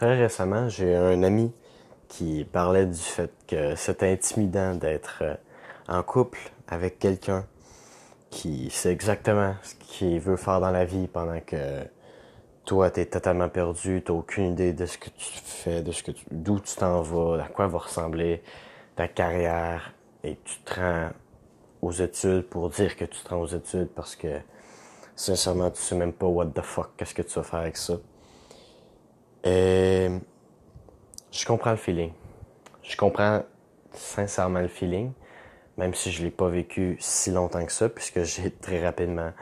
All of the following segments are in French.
Très récemment, j'ai un ami qui parlait du fait que c'est intimidant d'être euh, en couple avec quelqu'un qui sait exactement ce qu'il veut faire dans la vie pendant que toi, t'es totalement perdu, t'as aucune idée de ce que tu fais, de ce que d'où tu t'en vas, à quoi va ressembler ta carrière, et tu te rends aux études pour dire que tu te rends aux études parce que sincèrement, tu sais même pas what the fuck, qu'est-ce que tu vas faire avec ça. Et je comprends le feeling. Je comprends sincèrement le feeling, même si je l'ai pas vécu si longtemps que ça, puisque j'ai très rapidement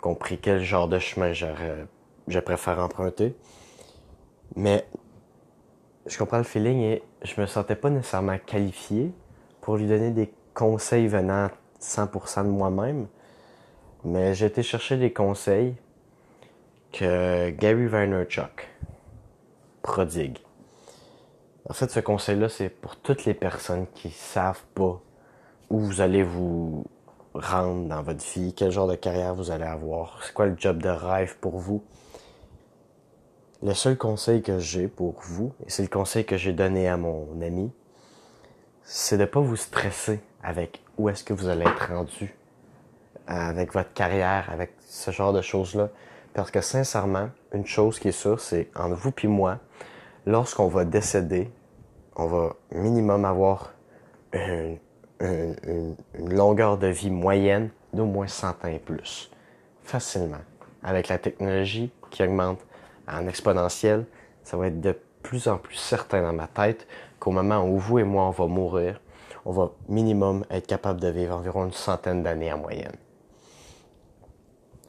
compris quel genre de chemin je préfère emprunter. Mais je comprends le feeling et je me sentais pas nécessairement qualifié pour lui donner des conseils venant 100% de moi-même. Mais j'ai été chercher des conseils que Gary Vaynerchuk prodigue. En fait, ce conseil-là, c'est pour toutes les personnes qui savent pas où vous allez vous rendre dans votre vie, quel genre de carrière vous allez avoir, c'est quoi le job de rêve pour vous. Le seul conseil que j'ai pour vous, et c'est le conseil que j'ai donné à mon ami, c'est de pas vous stresser avec où est-ce que vous allez être rendu avec votre carrière, avec ce genre de choses-là. Parce que sincèrement, une chose qui est sûre, c'est entre vous et moi, lorsqu'on va décéder, on va minimum avoir une, longueur de vie moyenne d'au moins 100 ans et plus. Facilement. Avec la technologie qui augmente en exponentiel, ça va être de plus en plus certain dans ma tête qu'au moment où vous et moi on va mourir, on va minimum être capable de vivre environ une centaine d'années en moyenne.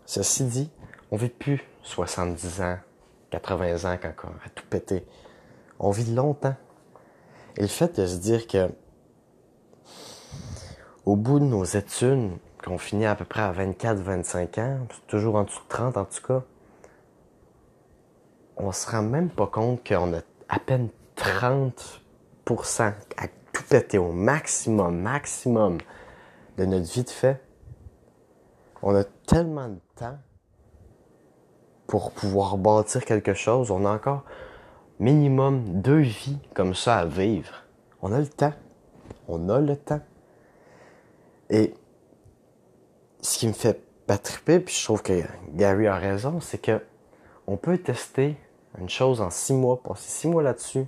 Ceci dit, on vit plus 70 ans, 80 ans quand on a tout pété. On vit longtemps. Et le fait de se dire que au bout de nos études, qu'on finit à peu près à 24-25 ans, toujours en dessous de 30 en tout cas, on se rend même pas compte qu'on a à peine 30% à tout péter au maximum, maximum de notre vie de fait. On a tellement de temps pour pouvoir bâtir quelque chose. On a encore minimum deux vies comme ça à vivre. On a le temps. On a le temps. Et ce qui me fait pas triper, puis je trouve que Gary a raison, c'est que on peut tester une chose en six mois, passer six mois là-dessus,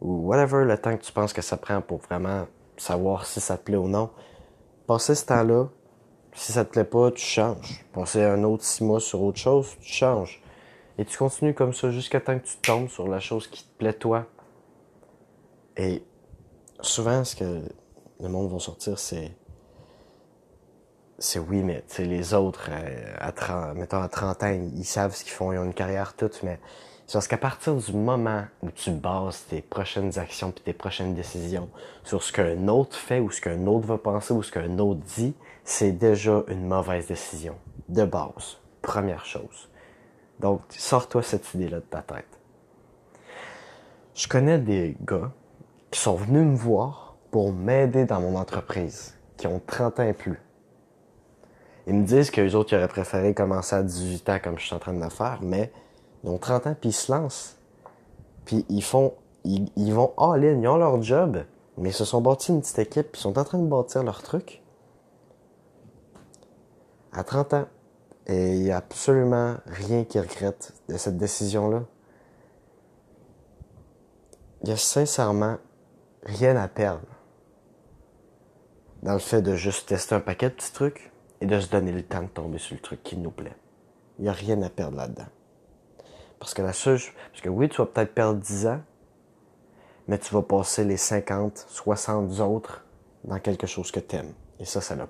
ou whatever le temps que tu penses que ça prend pour vraiment savoir si ça te plaît ou non. Passer ce temps-là, si ça te plaît pas, tu changes. Passer un autre six mois sur autre chose, tu changes. Et tu continues comme ça jusqu'à temps que tu tombes sur la chose qui te plaît toi. Et souvent, ce que le monde va sortir, c'est c'est oui, mais les autres, euh, à 30, mettons à 30 ans, ils, savent ce qu'ils font, ils ont une carrière toute, mais c'est parce qu'à partir du moment où tu bases tes prochaines actions puis tes prochaines décisions sur ce qu'un autre fait ou ce qu'un autre va penser ou ce qu'un autre dit, c'est déjà une mauvaise décision. De base. Première chose. Donc, sors-toi cette idée-là de ta tête. Je connais des gars qui sont venus me voir pour m'aider dans mon entreprise, qui ont 30 ans et plus. Ils me disent qu'eux autres, ils auraient préféré commencer à 18 ans comme je suis en train de le faire, mais ils ont 30 ans puis ils se lancent. Puis ils font, ils, vont all-in, ils ont leur job, mais ils se sont bâtis une petite équipe, puis ils sont en train de bâtir leur truc. À 30 ans. Et il n'y a absolument rien qu'ils regrettent de cette décision-là. Il y a sincèrement rien à perdre dans le fait de juste tester un paquet de petits trucs et de se donner le temps de tomber sur le truc qui nous plaît. Il n'y a rien à perdre là-dedans. Parce que la seule, parce que oui, tu vas peut-être perdre 10 ans, mais tu vas passer les 50, 60 autres dans quelque chose que tu aimes. Et ça, ça n'a